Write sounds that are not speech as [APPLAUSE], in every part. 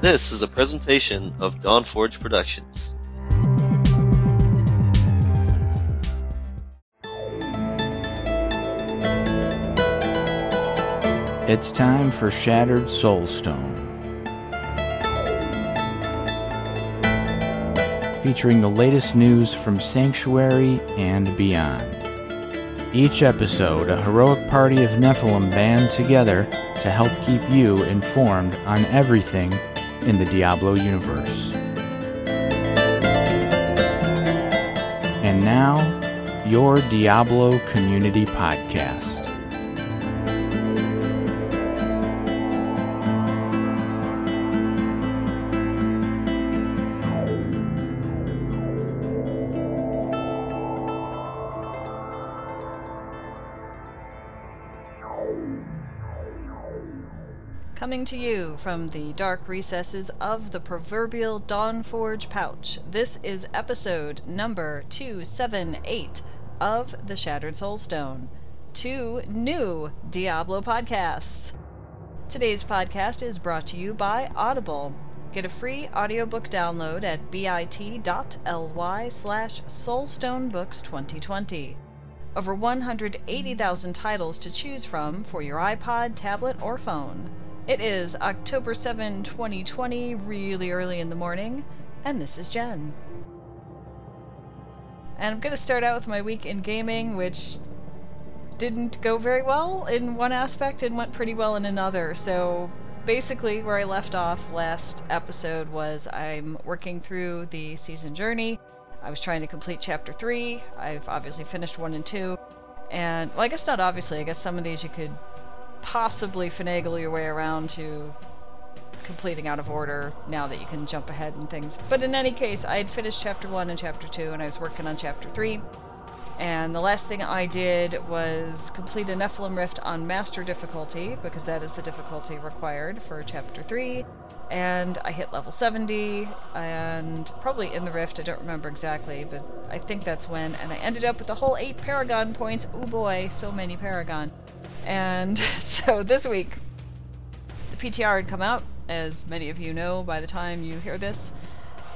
This is a presentation of Dawnforge Productions. It's time for Shattered Soulstone. Featuring the latest news from Sanctuary and beyond. Each episode, a heroic party of Nephilim band together to help keep you informed on everything in the Diablo universe. And now, your Diablo Community Podcast. From the dark recesses of the proverbial Dawnforge pouch, this is episode number 278 of The Shattered Soulstone. Two new Diablo podcasts. Today's podcast is brought to you by Audible. Get a free audiobook download at bit.ly slash soulstonebooks2020. Over 180,000 titles to choose from for your iPod, tablet, or phone. It is October 7, 2020, really early in the morning, and this is Jen. And I'm going to start out with my week in gaming, which didn't go very well in one aspect and went pretty well in another. So basically, where I left off last episode was I'm working through the season journey. I was trying to complete chapter 3. I've obviously finished 1 and 2. And, well, I guess not obviously. I guess some of these you could possibly finagle your way around to completing out of order now that you can jump ahead and things. But in any case, I had finished chapter 1 and chapter 2, and I was working on chapter 3. And the last thing I did was complete a Nephilim Rift on Master difficulty, because that is the difficulty required for chapter 3. And I hit level 70, and probably in the Rift, I don't remember exactly, but I think that's when. And I ended up with a whole 8 Paragon points. Oh boy, so many Paragon. And [LAUGHS] so this week, the PTR had come out, as many of you know by the time you hear this.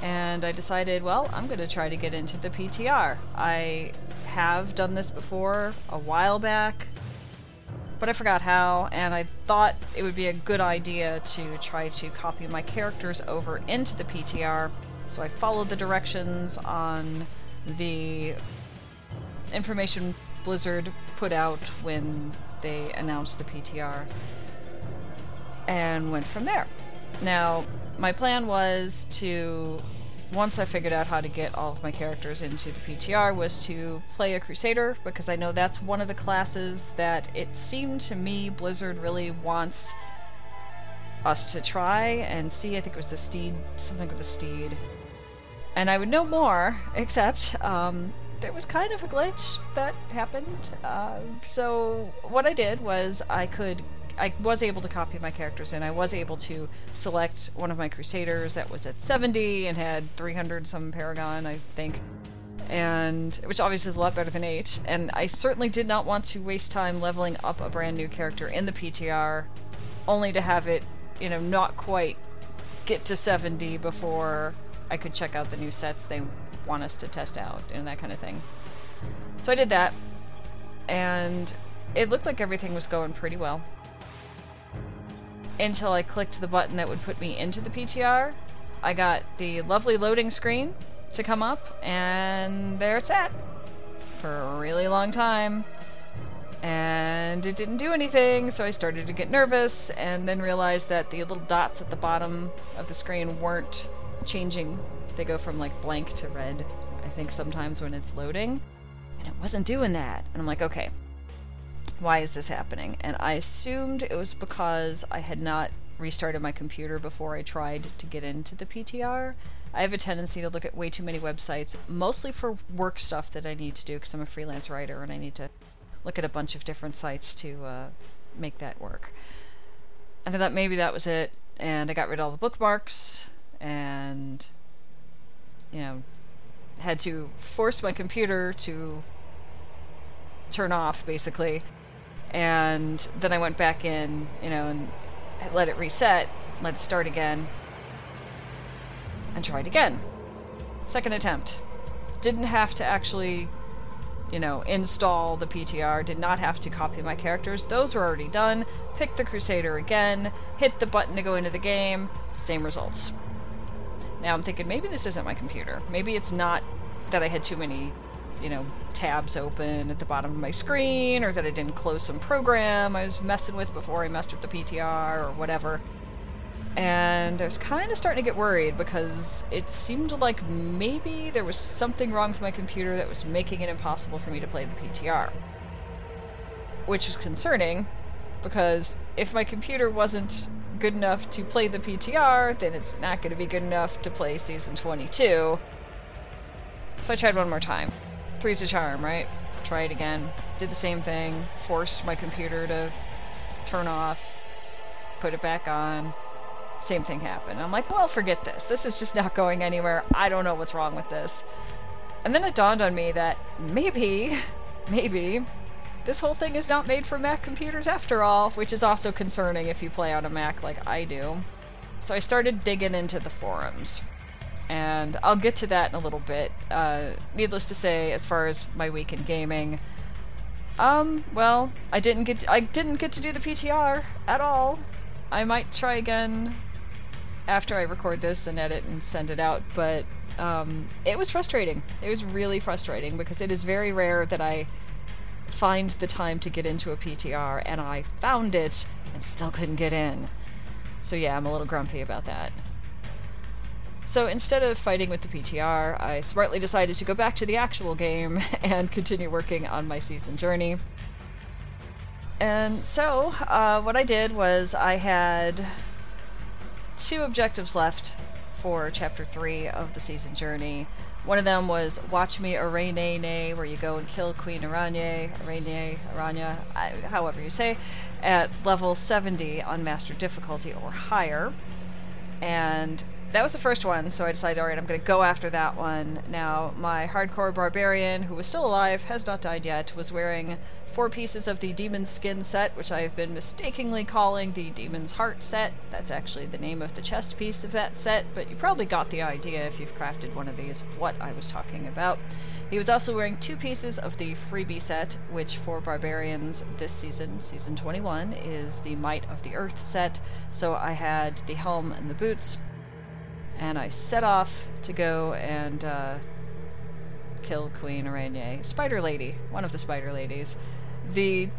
And I decided, well, I'm going to try to get into the PTR. I have done this before a while back, but I forgot how, and I thought it would be a good idea to try to copy my characters over into the PTR. So I followed the directions on the information Blizzard put out when they announced the PTR and went from there. Now, my plan was to once I figured out how to get all of my characters into the PTR was to play a Crusader because I know that's one of the classes that it seemed to me Blizzard really wants us to try and see. I think it was the Steed, something with the Steed. And I would know more, [LAUGHS] except um, there was kind of a glitch that happened. Uh, so what I did was I could I was able to copy my characters and I was able to select one of my crusaders that was at 70 and had 300 some paragon, I think. And which obviously is a lot better than 8. And I certainly did not want to waste time leveling up a brand new character in the PTR only to have it, you know, not quite get to 70 before I could check out the new sets they want us to test out and that kind of thing. So I did that and it looked like everything was going pretty well until I clicked the button that would put me into the PTR. I got the lovely loading screen to come up, and there it's at for a really long time. And it didn't do anything, so I started to get nervous, and then realized that the little dots at the bottom of the screen weren't changing. They go from like blank to red, I think, sometimes when it's loading. And it wasn't doing that. And I'm like, okay, why is this happening? And I assumed it was because I had not restarted my computer before I tried to get into the PTR. I have a tendency to look at way too many websites, mostly for work stuff that I need to do because I'm a freelance writer and I need to look at a bunch of different sites to uh, make that work. And I thought maybe that was it, and I got rid of all the bookmarks and, you know, had to force my computer to turn off basically and then I went back in, you know, and let it reset, let it start again, and tried again. Second attempt. Didn't have to actually, you know, install the PTR, did not have to copy my characters. Those were already done. Picked the Crusader again, hit the button to go into the game, same results. Now I'm thinking maybe this isn't my computer. Maybe it's not that I had too many, you know, tabs open at the bottom of my screen, or that I didn't close some program I was messing with before I messed with the PTR, or whatever and I was kind of starting to get worried because it seemed like maybe there was something wrong with my computer that was making it impossible for me to play the PTR. Which was concerning because if my computer wasn't good enough to play the PTR, then it's not going to be good enough to play Season 22. So I tried one more time. Three's a charm, right? Try it again. Did the same thing. Forced my computer to turn off, put it back on same thing happened. I'm like, well, forget this. This is just not going anywhere. I don't know what's wrong with this. And then it dawned on me that maybe, [LAUGHS] maybe, this whole thing is not made for Mac computers after all, which is also concerning if you play on a Mac like I do. So I started digging into the forums. And I'll get to that in a little bit. Uh, needless to say, as far as my week in gaming, um, well, I didn't get to, I didn't get to do the PTR at all. I might try again after I record this and edit and send it out, but um, it was frustrating. It was really frustrating because it is very rare that I find the time to get into a PTR, and I found it and still couldn't get in. So yeah, I'm a little grumpy about that. So instead of fighting with the PTR, I smartly decided to go back to the actual game [LAUGHS] and continue working on my season journey. And so, uh, what I did was I had two objectives left for chapter three of the season journey. One of them was Watch Me Arane, where you go and kill Queen Aranye, Aranye, Aranya, however you say, at level 70 on Master Difficulty or higher. And that was the first one, so I decided, alright, I'm going to go after that one. Now, my hardcore barbarian, who was still alive, has not died yet, was wearing four pieces of the Demon's Skin set, which I have been mistakenly calling the Demon's Heart set. That's actually the name of the chest piece of that set, but you probably got the idea if you've crafted one of these of what I was talking about. He was also wearing two pieces of the freebie set, which for barbarians this season, season 21, is the Might of the Earth set. So I had the helm and the boots, and I set off to go and uh, kill Queen Aranye, Spider Lady, one of the Spider Ladies the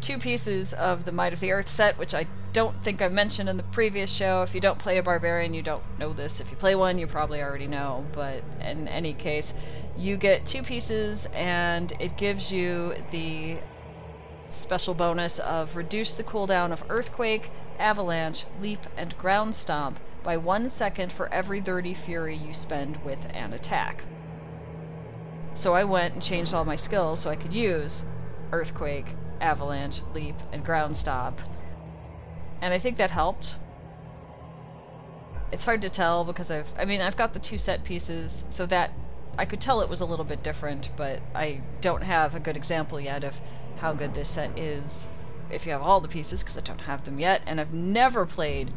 two pieces of the Might of the Earth set, which I don't think I mentioned in the previous show. If you don't play a barbarian, you don't know this. If you play one, you probably already know. But in any case, you get two pieces, and it gives you the special bonus of reduce the cooldown of Earthquake, Avalanche, Leap, and Ground Stomp by one second for every 30 Fury you spend with an attack. So I went and changed all my skills so I could use earthquake, avalanche, leap, and Ground Stomp. And I think that helped. It's hard to tell because I've I mean I've got the two set pieces so that I could tell it was a little bit different, but I don't have a good example yet of how good this set is if you have all the pieces because I don't have them yet and I've never played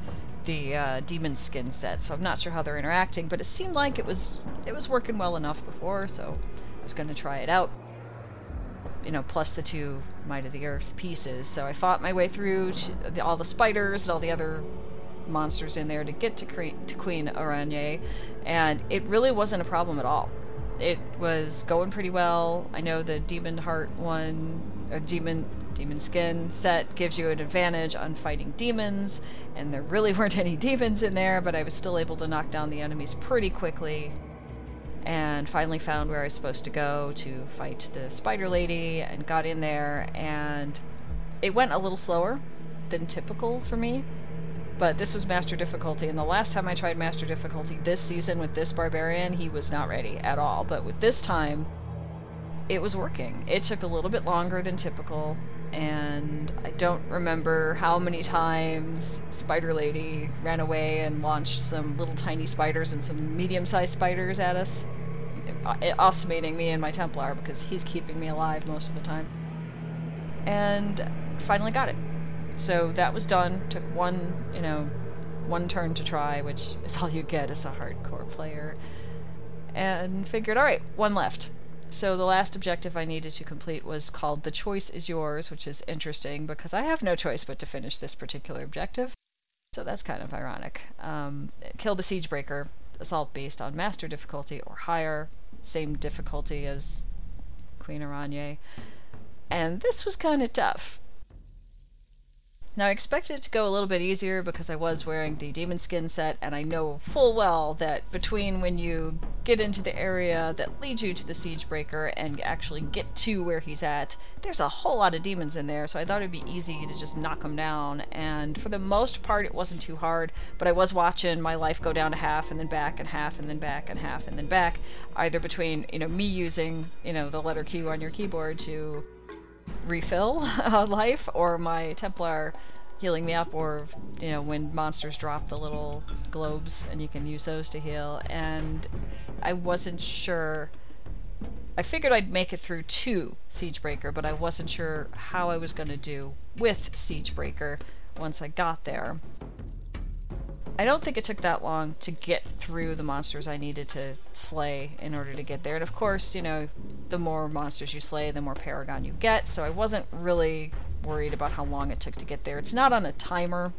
the uh, demon skin set, so I'm not sure how they're interacting, but it seemed like it was it was working well enough before, so I was going to try it out you know, plus the two Might of the Earth pieces. So I fought my way through the, all the spiders and all the other monsters in there to get to, Cre- to Queen Aranye, and it really wasn't a problem at all. It was going pretty well. I know the Demon Heart one, or Demon Demon Skin set gives you an advantage on fighting demons, and there really [LAUGHS] weren't any demons in there, but I was still able to knock down the enemies pretty quickly and finally found where I was supposed to go to fight the spider lady and got in there. And it went a little slower than typical for me but this was master difficulty. And the last time I tried master difficulty this season with this barbarian he was not ready at all. But with this time it was working. It took a little bit longer than typical. And I don't remember how many times Spider Lady ran away and launched some little tiny spiders and some medium sized spiders at us, estimating me and my Templar because he's keeping me alive most of the time. And finally got it. So that was done. Took one, you know, one turn to try, which is all you get as a hardcore player. And figured, alright, one left. So the last objective I needed to complete was called The Choice is Yours, which is interesting because I have no choice but to finish this particular objective. So that's kind of ironic. Um, kill the Siegebreaker, assault beast on master difficulty or higher, same difficulty as Queen Araña. And this was kind of tough. Now, I expected it to go a little bit easier because I was wearing the demon skin set, and I know full well that between when you get into the area that leads you to the Siegebreaker and actually get to where he's at, there's a whole lot of demons in there, so I thought it'd be easy to just knock them down. And for the most part, it wasn't too hard, but I was watching my life go down to half and then back and half and then back and half and then back, either between, you know, me using, you know, the letter Q on your keyboard to refill a [LAUGHS] uh, life or my Templar healing me up or you know when monsters drop the little globes and you can use those to heal. And I wasn't sure I figured I'd make it through two Siegebreaker but I wasn't sure how I was going to do with Siegebreaker once I got there I don't think it took that long to get through the monsters I needed to slay in order to get there. And of course, you know, the more monsters you slay, the more Paragon you get, so I wasn't really worried about how long it took to get there. It's not on a timer,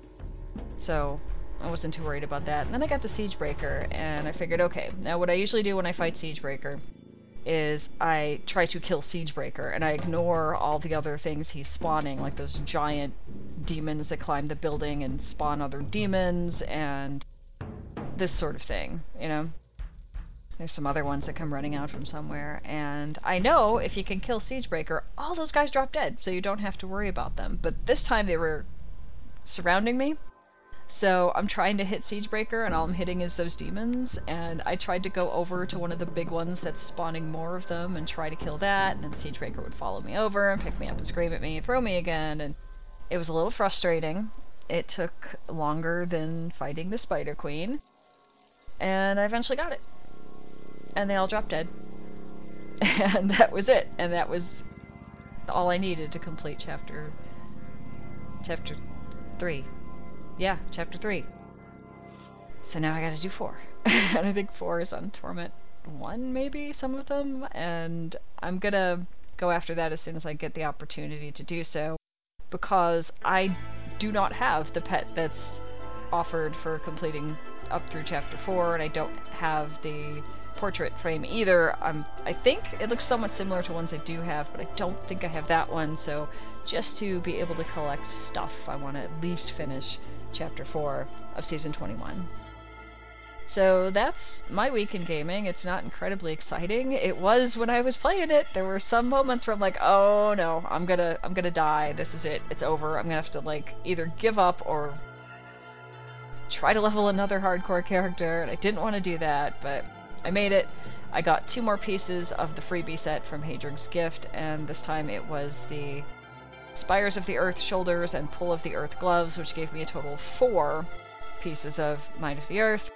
so I wasn't too worried about that. And then I got to Siegebreaker, and I figured, okay, now what I usually do when I fight Siegebreaker is I try to kill Siegebreaker, and I ignore all the other things he's spawning, like those giant demons that climb the building and spawn other demons, and this sort of thing, you know? There's some other ones that come running out from somewhere, and I know if you can kill Siegebreaker, all those guys drop dead, so you don't have to worry about them. But this time they were surrounding me, so I'm trying to hit Siegebreaker, and all I'm hitting is those demons. And I tried to go over to one of the big ones that's spawning more of them and try to kill that, and then Siegebreaker would follow me over and pick me up and scream at me and throw me again. And it was a little frustrating. It took longer than fighting the Spider Queen, and I eventually got it. And they all dropped dead. [LAUGHS] And that was it. And that was all I needed to complete chapter chapter 3 yeah, chapter three. So now I gotta do four. [LAUGHS] and I think four is on Torment 1, maybe, some of them. And I'm gonna go after that as soon as I get the opportunity to do so. Because I do not have the pet that's offered for completing up through chapter 4, and I don't have the portrait frame either. Um, I think it looks somewhat similar to ones I do have, but I don't think I have that one, so just to be able to collect stuff, I want to at least finish chapter 4 of season 21. So that's my week in gaming. It's not incredibly exciting. It was when I was playing it. There were some moments where I'm like, "Oh no, I'm going to I'm going to die. This is it. It's over. I'm going to have to like either give up or try to level another hardcore character." And I didn't want to do that, but I made it. I got two more pieces of the freebie set from Haedrig's Gift, and this time it was the Spires of the Earth shoulders and Pull of the Earth gloves, which gave me a total of four pieces of Might of the Earth.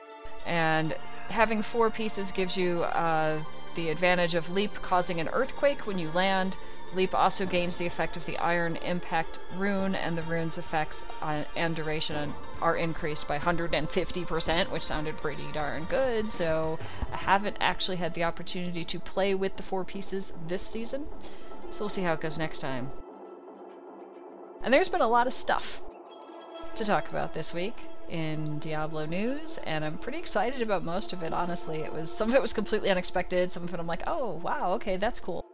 And having four pieces gives you uh, the advantage of Leap causing an earthquake when you land. Leap also gains the effect of the Iron Impact rune, and the rune's effects uh, and duration are increased by 150%, which sounded pretty darn good. So I haven't actually had the opportunity to play with the four pieces this season. So we'll see how it goes next time. And there's been a lot of stuff to talk about this week in Diablo news, and I'm pretty excited about most of it, honestly. It was some of it was completely unexpected, some of it I'm like, oh wow, okay, that's cool.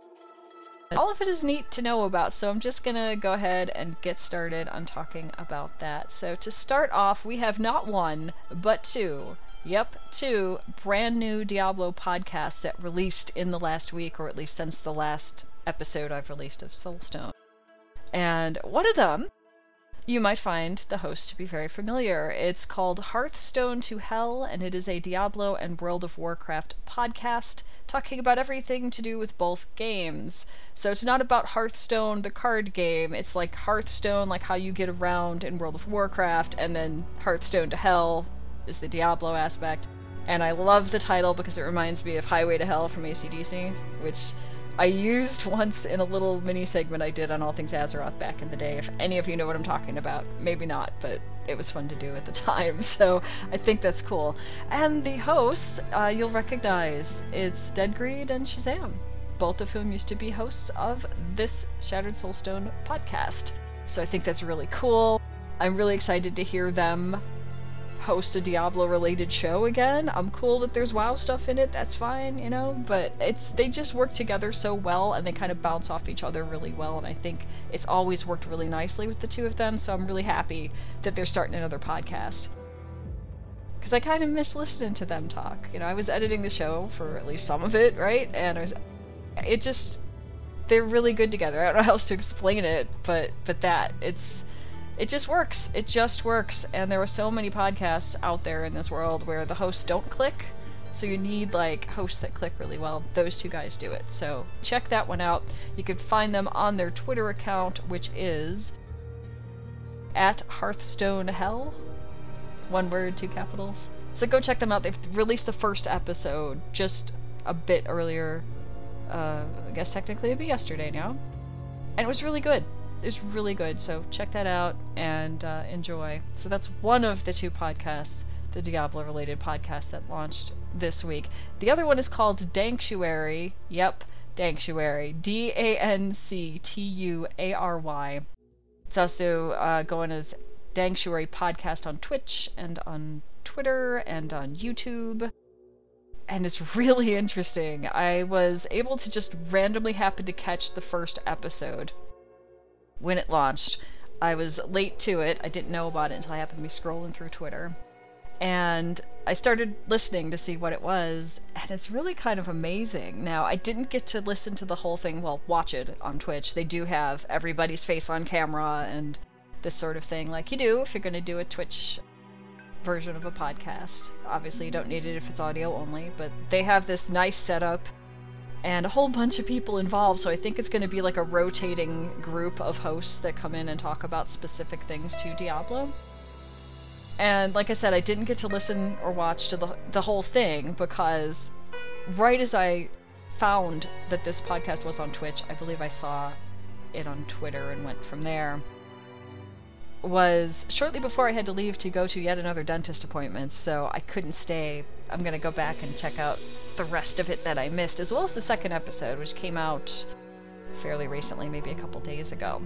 All of it is neat to know about, so I'm just gonna go ahead and get started on talking about that. So to start off, we have not one, but two. Yep, two brand new Diablo podcasts that released in the last week, or at least since the last episode I've released of Soulstone. And one of them you might find the host to be very familiar. It's called Hearthstone to Hell, and it is a Diablo and World of Warcraft podcast talking about everything to do with both games. So it's not about Hearthstone, the card game. It's like Hearthstone, like how you get around in World of Warcraft, and then Hearthstone to Hell is the Diablo aspect. And I love the title because it reminds me of Highway to Hell from ACDC, which I used once in a little mini segment I did on All Things Azeroth back in the day. If any of you know what I'm talking about, maybe not, but it was fun to do at the [LAUGHS] time, so I think that's cool. And the hosts, uh, you'll recognize it's Dead Greed and Shazam, both of whom used to be hosts of this Shattered Soulstone podcast. So I think that's really cool. I'm really excited to hear them host a Diablo related show again. I'm cool that there's WoW stuff in it, that's fine, you know, but it's they just work together so well and they kind of bounce off each other really well and I think it's always worked really nicely with the two of them, so I'm really happy that they're starting another podcast. Cuz I kind of miss listening to them talk. You know, I was editing the show for at least some of it, right? And I was it just they're really good together. I don't know how else to explain it, but but that it's it just works. It just works. And there are so many podcasts out there in this world where the hosts don't click. So you need like hosts that click really well. Those two guys do it. So check that one out. You can find them on their Twitter account, which is at Hearthstone Hell. One word, two capitals. So go check them out. They've released the first episode just a bit earlier. Uh, I guess technically it'd be yesterday now. And it was really good is really good. So check that out and uh, enjoy. So that's one of the two podcasts, the Diablo related podcast that launched this week. The other one is called Danctuary. Yep, Danctuary. D A N C T U A R Y. It's also uh, going as Danctuary Podcast on Twitch and on Twitter and on YouTube. And it's [LAUGHS] really interesting. I was able to just randomly happen to catch the first episode when it launched. I was late to it. I didn't know about it until I happened to be scrolling through Twitter. And I started listening to see what it was, and it's really kind of amazing. Now, I didn't get to listen to the whole thing, well, watch it on Twitch. They do have everybody's face on camera and this sort of thing, like you do if you're going to do a Twitch version of a podcast. Obviously, you don't need it if it's audio only, but they have this nice setup and a whole bunch of people involved. So I think it's going to be like a rotating group of hosts that come in and talk about specific things to Diablo. And like I said, I didn't get to listen or watch to the the whole thing because right as I found that this podcast was on Twitch, I believe I saw it on Twitter and went from there was shortly before I had to leave to go to yet another dentist appointment, so I couldn't stay. I'm gonna go back and check out the rest of it that I missed, as well as the second episode, which came out fairly recently, maybe a couple days ago.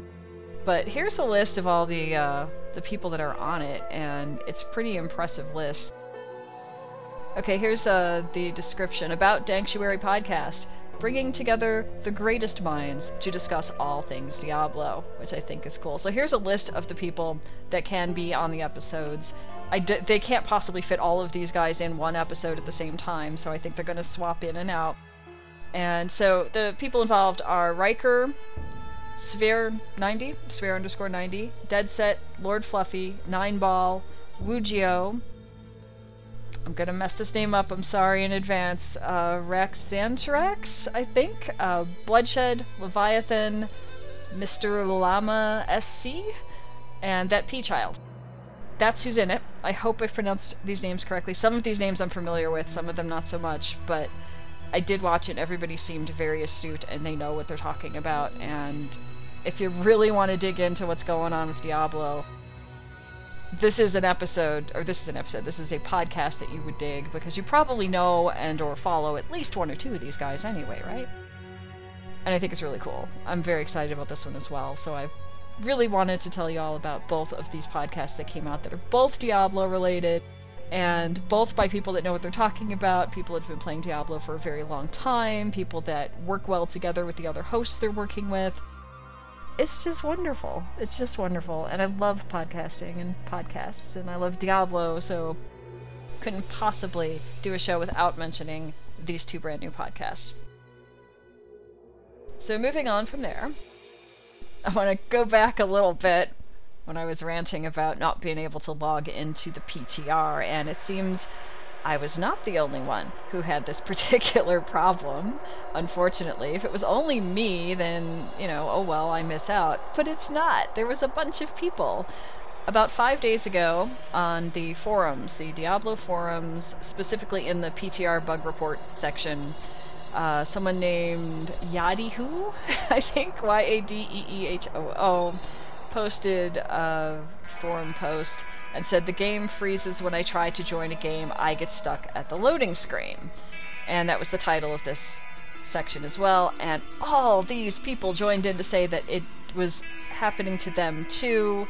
But here's a list of all the uh, the people that are on it, and it's pretty impressive list. Okay, here's uh, the description about Danctuary Podcast bringing together the greatest minds to discuss all things Diablo, which I think is cool. So here's a list of the people that can be on the episodes. They can't possibly fit all of these guys in one episode at the same time, so I think they're going to swap in and out. And so the people involved are Rhykker, Sphere 90, Sphere underscore 90, Dead Set, Lord Fluffy, Nine Ball, I'm gonna mess this name up. I'm sorry in advance. Uh, Raxxanterax, I think. Uh, Bloodshed, Leviathan, Mr. Llama SC, and that P child. That's who's in it. I hope I've pronounced these names correctly. Some of these names I'm familiar with, some of them not so much, but I did watch it. Everybody seemed very astute and they know what they're talking about. And if you really want to dig into what's going on with Diablo, this is an episode or this is an episode this is a podcast that you would dig because you probably know and or follow at least one or two of these guys anyway right? And i think it's really cool. I'm very excited about this one as well. So i really wanted to tell you all about both of these podcasts that came out that are both diablo related and both by people that know what they're talking about people that have been playing diablo for a very long time people that work well together with the other hosts they're working with it's just wonderful. It's just wonderful. And I love podcasting and podcasts, and I love Diablo, so couldn't possibly do a show without mentioning these two brand new podcasts. So, moving on from there, I want to go back a little bit when I was ranting about not being able to log into the PTR, and it seems I was not the only one who had this [LAUGHS] particular problem, unfortunately. If it was only me, then, you know, oh well, I miss out. But it's not. There was a bunch of people. About five days ago, on the forums, the Diablo forums, specifically in the PTR bug report section, uh, someone named Yadeehoo, [LAUGHS] I think, Y A D E E H O O, posted a forum post and said the game freezes when I try to join a game, I get stuck at the loading screen. And that was the title of this section as well. And all these people joined in to say that it was happening to them too.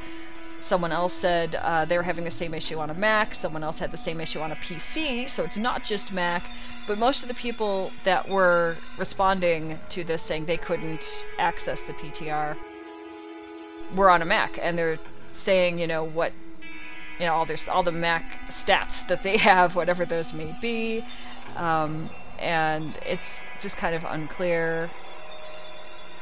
Someone else said uh, they were having the same issue on a Mac. Someone else had the same issue on a PC. So it's not just Mac. But most of the people that were responding to this saying they couldn't access the PTR were on a Mac. And they're saying, you know, what, you know, all, their, all the Mac stats that they [LAUGHS] have, whatever those may be. Um, and it's just kind of unclear.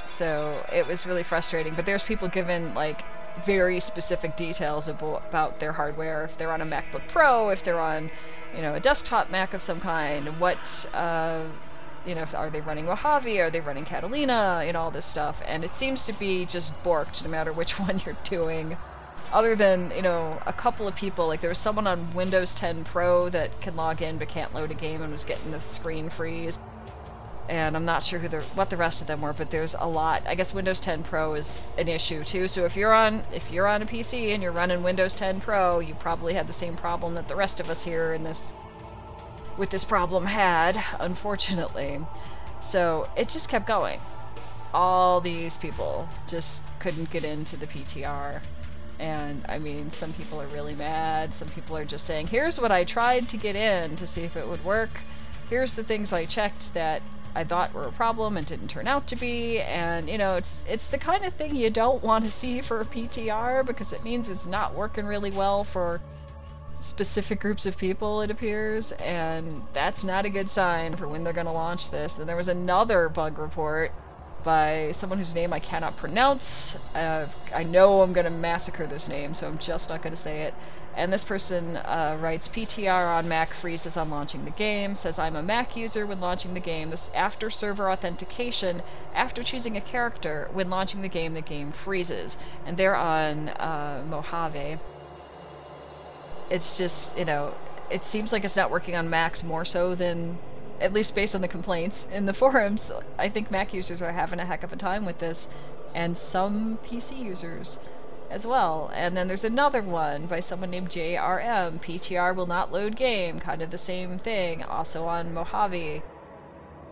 So it was really frustrating. But there's people given, like, very specific details about, about their hardware. If they're on a MacBook Pro, if they're on, you know, a desktop Mac of some kind, what, uh, you know, are they running Mojave? Are they running Catalina? You know, all this stuff. And it seems to be just borked no matter which [LAUGHS] one you're doing. Other than, you know, a couple of people, like there was someone on Windows 10 Pro that can log in but can't load a game and was getting the screen freeze and I'm not sure who the what the rest of them were, but there's a lot. I guess Windows 10 Pro is an issue too. So if you're on if you're on a PC and you're running Windows 10 Pro, you probably had the same problem that the rest of us here in this with this problem had, unfortunately. So it just kept going. All these people just couldn't get into the PTR. And I mean, some people are really mad. Some people are just saying, here's what I tried to get in to see if it would work. Here's the things I checked that I thought were a problem and didn't turn out to be. And you know, it's it's the kind of thing you don't want to see for a PTR because it means it's not working really well for specific groups of people. It appears, and that's not a good sign for when they're going to launch this. Then there was another bug report by someone whose name I cannot pronounce. Uh, I know I'm going to massacre this name, so I'm just not going to say it. And this person uh, writes PTR on Mac freezes on launching the game, says I'm a Mac user when launching the game. This after server authentication, after choosing a character, when launching the game, the game freezes. And they're on uh, Mojave. It's just, you know, it seems like it's not working on Macs more so than, at least based on the complaints in the [LAUGHS] forums. I think Mac users are having a heck of a time with this, and some PC users as well. And then there's another one by someone named JRM. PTR will not load game, kind of the same thing, also on Mojave.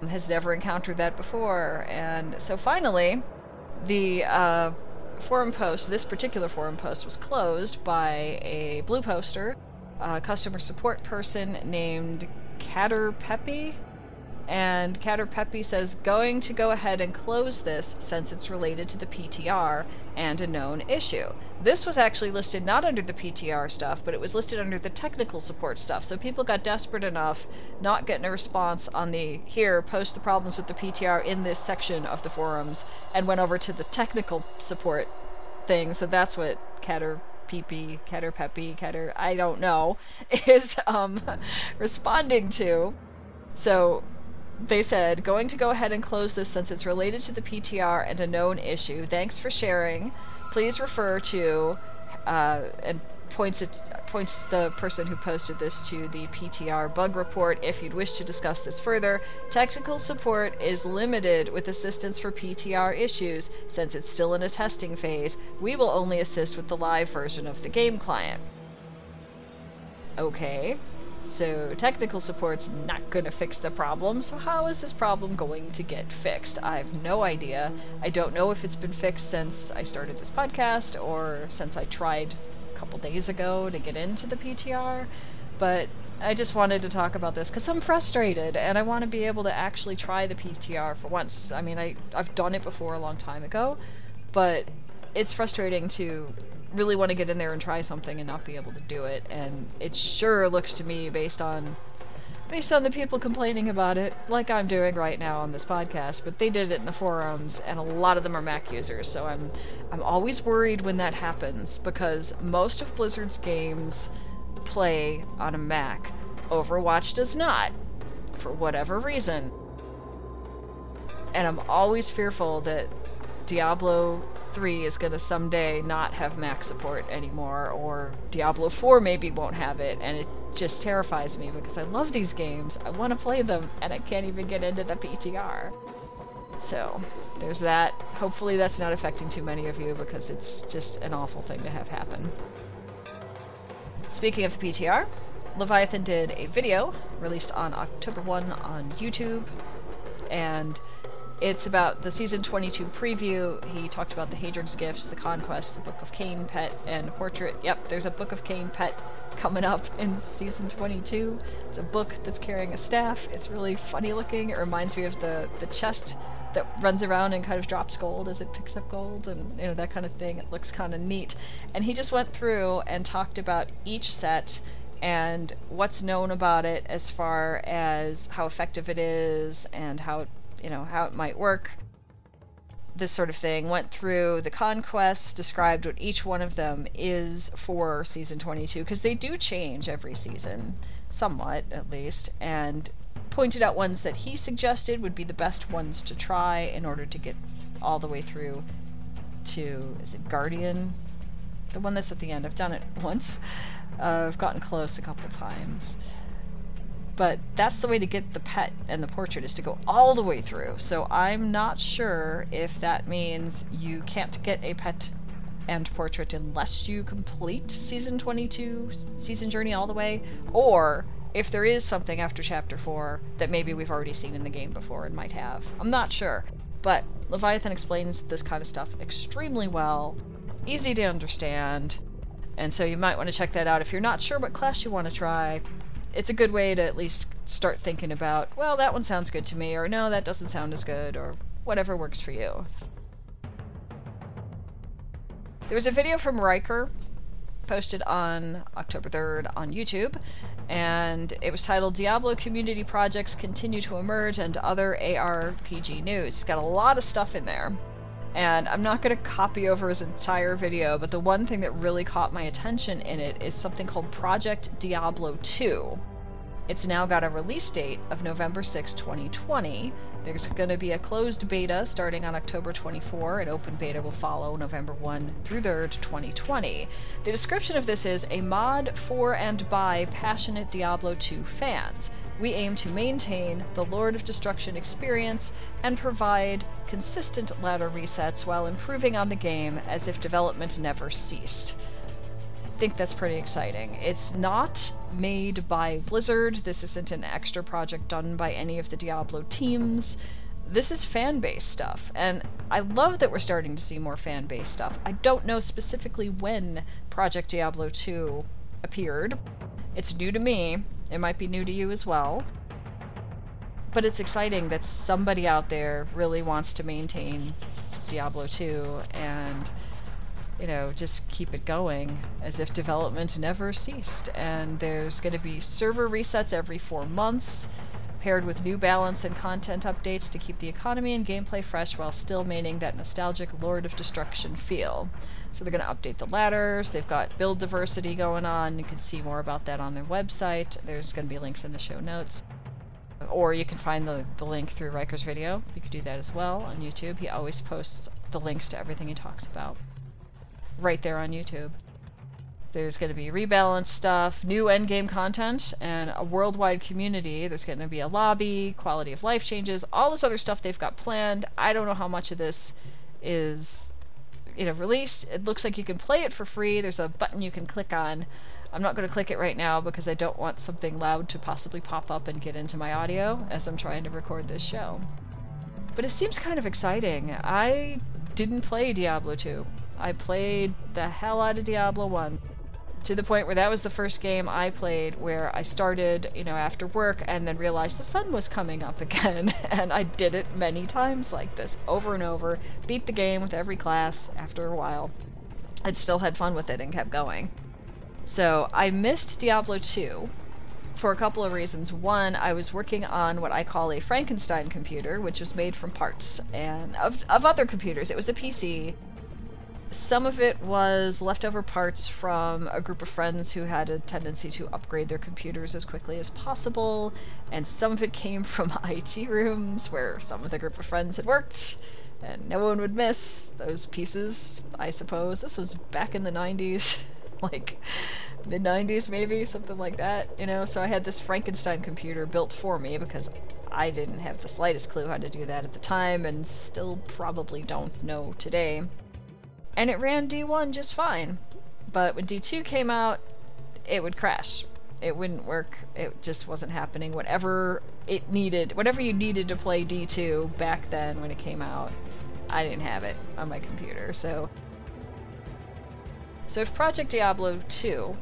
Has never encountered that before. And so finally, the uh, forum post, this particular forum post, was closed by a blue poster, a customer support person named Catter Peppy and Caterpeppy says going to go ahead and close this since it's related to the PTR and a known issue. This was actually listed not under the PTR stuff, but it was listed under the technical support stuff. So people got desperate enough, not getting a response on the here, post the problems with the PTR in this section of the forums, and went over to the technical support thing. So that's what Cater Peepee, Caterpeppy, Cater, I don't know, [LAUGHS] is um, responding to. So they said, going to go ahead and close this since it's related to the PTR and a known issue. Thanks for sharing. Please refer to, uh, and points it points the person who posted this to the PTR bug report if you'd wish to discuss this further. Technical support is limited with assistance for PTR issues since it's still in a testing phase. We will only assist with the live version of the game client. Okay. So technical support's not going to fix the problem, so how is this problem going to get fixed? I have no idea. I don't know if it's been fixed since I started this podcast or since I tried couple days ago to get into the PTR, but I just wanted to talk about this because I'm frustrated and I want to be able to actually try the PTR for once. I mean, I, I've done it before a long time ago, but it's frustrating to really want to get in there and try something and not be able to do it. And it sure looks to me, based on based on the people complaining about it, like I'm doing right now on this podcast, but they did it in the forums, and a lot of them are Mac users. So I'm I'm always worried when that happens because most of Blizzard's games play on a Mac. Overwatch does not, for whatever reason. And I'm always fearful that Diablo 3 is going to someday not have Mac support anymore, or Diablo 4 maybe won't have it, and it just terrifies me because I love these games. I want to play them, and I can't even get into the PTR. So, there's that. Hopefully, that's not affecting too many of you because it's just an awful thing to have happen. Speaking of the PTR, Leviathan did a video released on October 1 on YouTube, and it's about the season 22 preview. He talked about the Haedrig's Gifts, the Conquest, the Book of Cain pet, and Portrait. Yep, there's a Book of Cain pet coming up in season 22. It's a book that's carrying a staff. It's really funny looking. It reminds me of the, the chest that runs around and kind of drops gold as it picks up gold and you know that kind of thing. It looks kind of neat. And he just went through and talked about each set and what's known about it as far as how effective it is and how you know how it might work. This sort of thing. Went through the conquests described what each one of them is for season 22 because they do change every season somewhat at least and pointed out ones that he suggested would be the best ones to try in order to get all the way through to is it guardian? The one that's at the end. I've done it [LAUGHS] once. Uh, i've gotten close a couple times but that's the way to get the pet and the portrait is to go all the way through. So I'm not sure if that means you can't get a pet and portrait unless you complete season 22 season journey all the way or if there is something after chapter 4 that maybe we've already seen in the game before and might have. I'm not sure. But Leviathan explains this kind of stuff extremely well, easy to understand, and so you might want to check that out if you're not sure what class you want to try it's a good way to at least start thinking about, well, that one sounds good to me, or no, that doesn't sound as good, or whatever works for you. There was a video from Rhykker posted on October 3rd on YouTube, and it was titled Diablo Community Projects Continue to Emerge and Other ARPG News. It's got a lot of stuff in there. And I'm not going to copy over his entire video, but the one thing that really caught my attention in it is something called Project Diablo 2. It's now got a release date of November 6, 2020. There's going to be a closed beta starting on October 24, and open beta will follow November 1 through 3rd, 2020. The description of this is a mod for and by passionate Diablo 2 fans we aim to maintain the Lord of Destruction experience and provide consistent ladder resets while improving on the game as if development never ceased. I think that's pretty exciting. It's not made by Blizzard, this isn't an extra project done by any of the Diablo teams. This is fan based stuff, and I love that we're starting to see more fan based stuff. I don't know specifically when Project Diablo 2 appeared. It's new to me, it might be new to you as well. But it's exciting that somebody out there really wants to maintain Diablo 2 and, you know, just keep it going as if development never ceased. And there's going to be server resets every four months, paired with new balance and content updates to keep the economy and gameplay fresh while still maintaining that nostalgic Lord of Destruction feel. So they're going to update the ladders. They've got build diversity going on. You can see more about that on their website. There's going to be links in the show notes. Or you can find the, the link through Rhykker's video. You could do that as well on YouTube. He always posts the links to everything he talks about right there on YouTube. There's going to be rebalance stuff, new endgame content, and a worldwide community. There's going to be a lobby, quality of life changes, all this other stuff they've got planned. I don't know how much of this is you know released. It looks like you can play it for free. There's a button you can click on. I'm not going to click it right now because I don't want something loud to possibly pop up and get into my audio as I'm trying to record this show. But it seems kind of exciting. I didn't play Diablo 2. I played the hell out of Diablo 1 to the point where that was the first game I played where I started, you know, after work and then realized the sun was coming up [LAUGHS] again. and I did it many times like this, over and over, beat the game with every class after a while. I'd still had fun with it and kept going. So I missed Diablo 2 for a couple of reasons. One, I was working on what I call a Frankenstein computer, which was made from parts and of, of other computers. It was a PC some of it was leftover parts from a group of friends who had a tendency to upgrade their computers as quickly as possible, and some of it came from [LAUGHS] IT rooms where some of the group of friends had worked. and no one would miss those pieces, I suppose. This was back in the 90s, [LAUGHS] like mid 90s maybe, something like that, you know? So I had this Frankenstein computer built for me because I didn't have the slightest clue how to do that at the time and still probably don't know today. And it ran D1 just fine. But when D2 came out, it would crash. It wouldn't work. It just wasn't happening. Whatever it needed, whatever you needed to play D2 back then when it came out, I didn't have it on my computer. So so if Project Diablo 2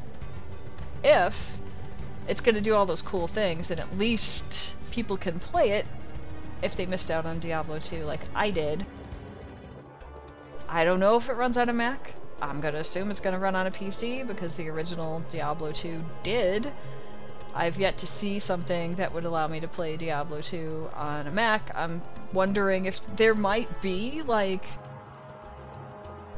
if it's going to do all those cool things, then at least people can play it if they missed out on Diablo 2 like I did. I don't know if it runs on a Mac. I'm to assume it's to run on a PC because the original Diablo 2 did. I've yet to see something that would allow me to play Diablo 2 on a Mac. I'm wondering if there might be, like,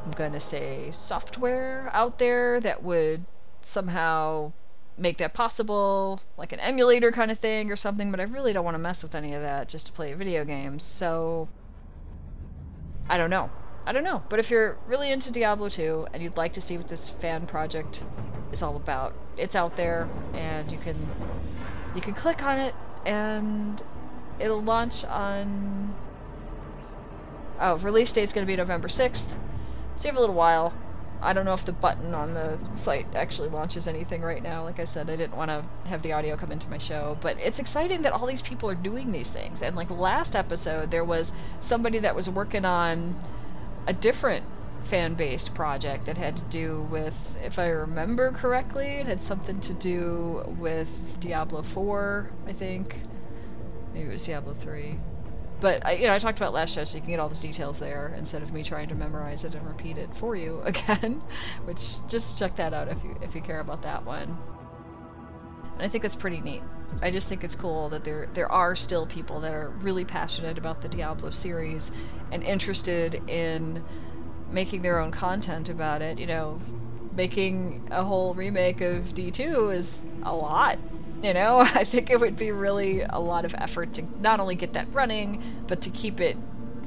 I'm to say software out there that would somehow make that possible, like an emulator kind of thing or something, but I really don't want to mess with any of that just to play video games. So I don't know. I don't know. But if you're really into Diablo 2 and you'd like to see what this fan project is all about, it's out there and you can you can click on it and it'll launch on Oh, release date's going to be November 6th. So you have a little while. I don't know if the button on the site actually launches anything right now. Like I said, I didn't want to have the audio come into my show, but it's exciting that all these people are doing these things. And like last episode, there was somebody that was working on a different fan based project that had to do with, if I remember correctly, it had something to do with Diablo 4, I think. Maybe it was Diablo 3. But I, you know, I talked about last show, so you can get all those details there instead of me trying to memorize it and repeat it for you [LAUGHS] again. Which just check that out if you if you care about that one. And I think that's pretty neat. I just think it's cool that there there are still people that are really passionate about the Diablo series and interested in making their own content about it. You know, making a whole remake of D2 is a lot you know, [LAUGHS] I think it would be really a lot of effort to not only get that running, but to keep it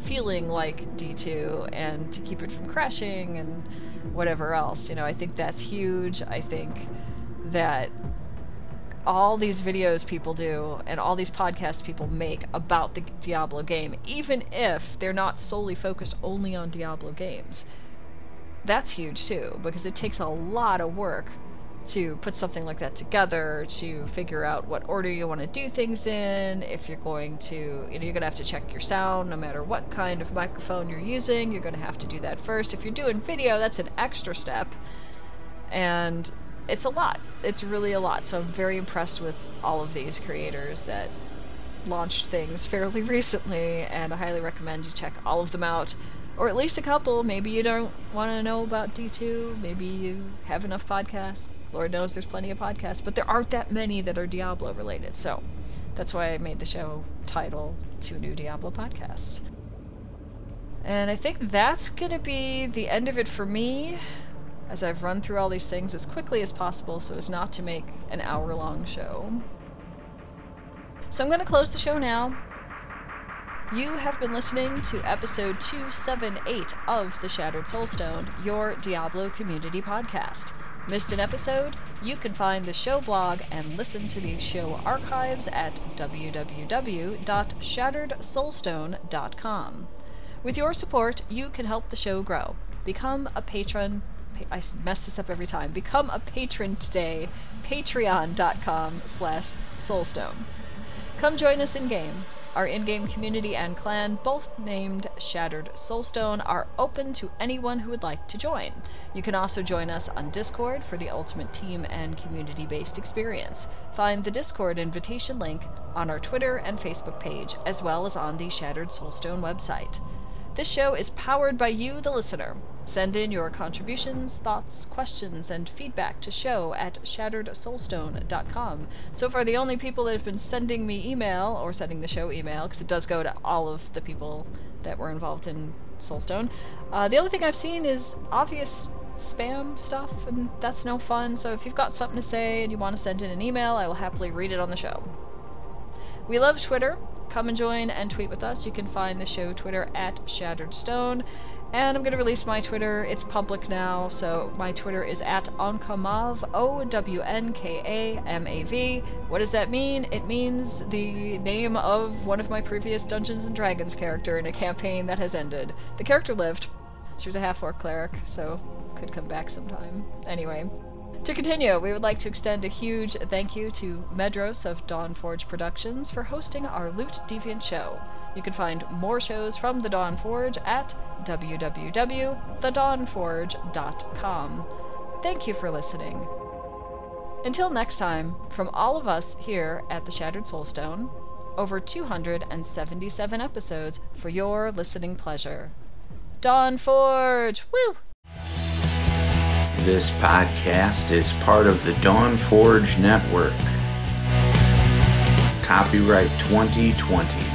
feeling like D2 and to keep it from crashing and whatever else. You know, I think that's huge. I think that all these videos people do and all these podcasts people make about the Diablo game, even if they're not solely focused only on Diablo games, that's huge too, because it takes a lot of work to put something like that together, to figure out what order you want to do things in, if you're going to, you know, you're going to have to check your sound no matter what kind of microphone you're using, you're going to have to do that first. If you're doing video, that's an extra step. And it's a lot. It's really a lot. So I'm very impressed with all of these creators that launched things [LAUGHS] fairly recently, and I highly recommend you check all of them out or at least a couple. Maybe you don't want to know about D2. Maybe you have enough podcasts. Lord knows there's plenty of podcasts, but there aren't that many that are Diablo related. So that's why I made the show title Two New Diablo Podcasts. And I think that's going to be the end of it for me, as I've run through all these things as quickly as possible so as not to make an hour long show. So I'm going to close the show now. You have been listening to episode 278 of The Shattered Soulstone, your Diablo community podcast. Missed an episode? You can find the show blog and listen to the show archives at www.shatteredsoulstone.com. With your support, you can help the show grow. Become a patron. I mess this up every time. Become a patron today. Patreon.com slash soulstone. Come join us in game. Our in game community and clan, both named Shattered Soulstone, are open to anyone who would like to join. You can also join us on Discord for the ultimate team and community based experience. Find the Discord invitation link on our Twitter and Facebook page, as well as on the Shattered Soulstone website. This show is powered by you, the listener. Send in your contributions, thoughts, questions, and feedback to show at shatteredsoulstone.com. So far, the only people that have been sending me email, or sending the show email, because it does go to all of the people that were involved in Soulstone, uh, the only thing I've seen is obvious spam stuff, and that's no fun. So if you've got something to say and you want to send in an email, I will happily read it on the show. We love Twitter. Come and join and tweet with us. You can find the show Twitter at Shattered Stone. And I'm going to release my Twitter. It's public now, so my Twitter is at Ownkamav, O W N K A M A V. What does that mean? It means the name of one of my previous Dungeons and Dragons character in a campaign that has ended. The character lived. She was a half orc cleric, so could come back sometime. Anyway. To continue, we would like to extend a huge thank you to Medros of Dawnforge Productions for hosting our Loot Deviant show. You can find more shows from the Dawn Forge at www.thedawnforge.com. Thank you for listening. Until next time, from all of us here at the Shattered Soulstone, over 277 episodes for your listening pleasure. Dawn Forge! Woo! This podcast is part of the Dawn Forge Network. Copyright 2020.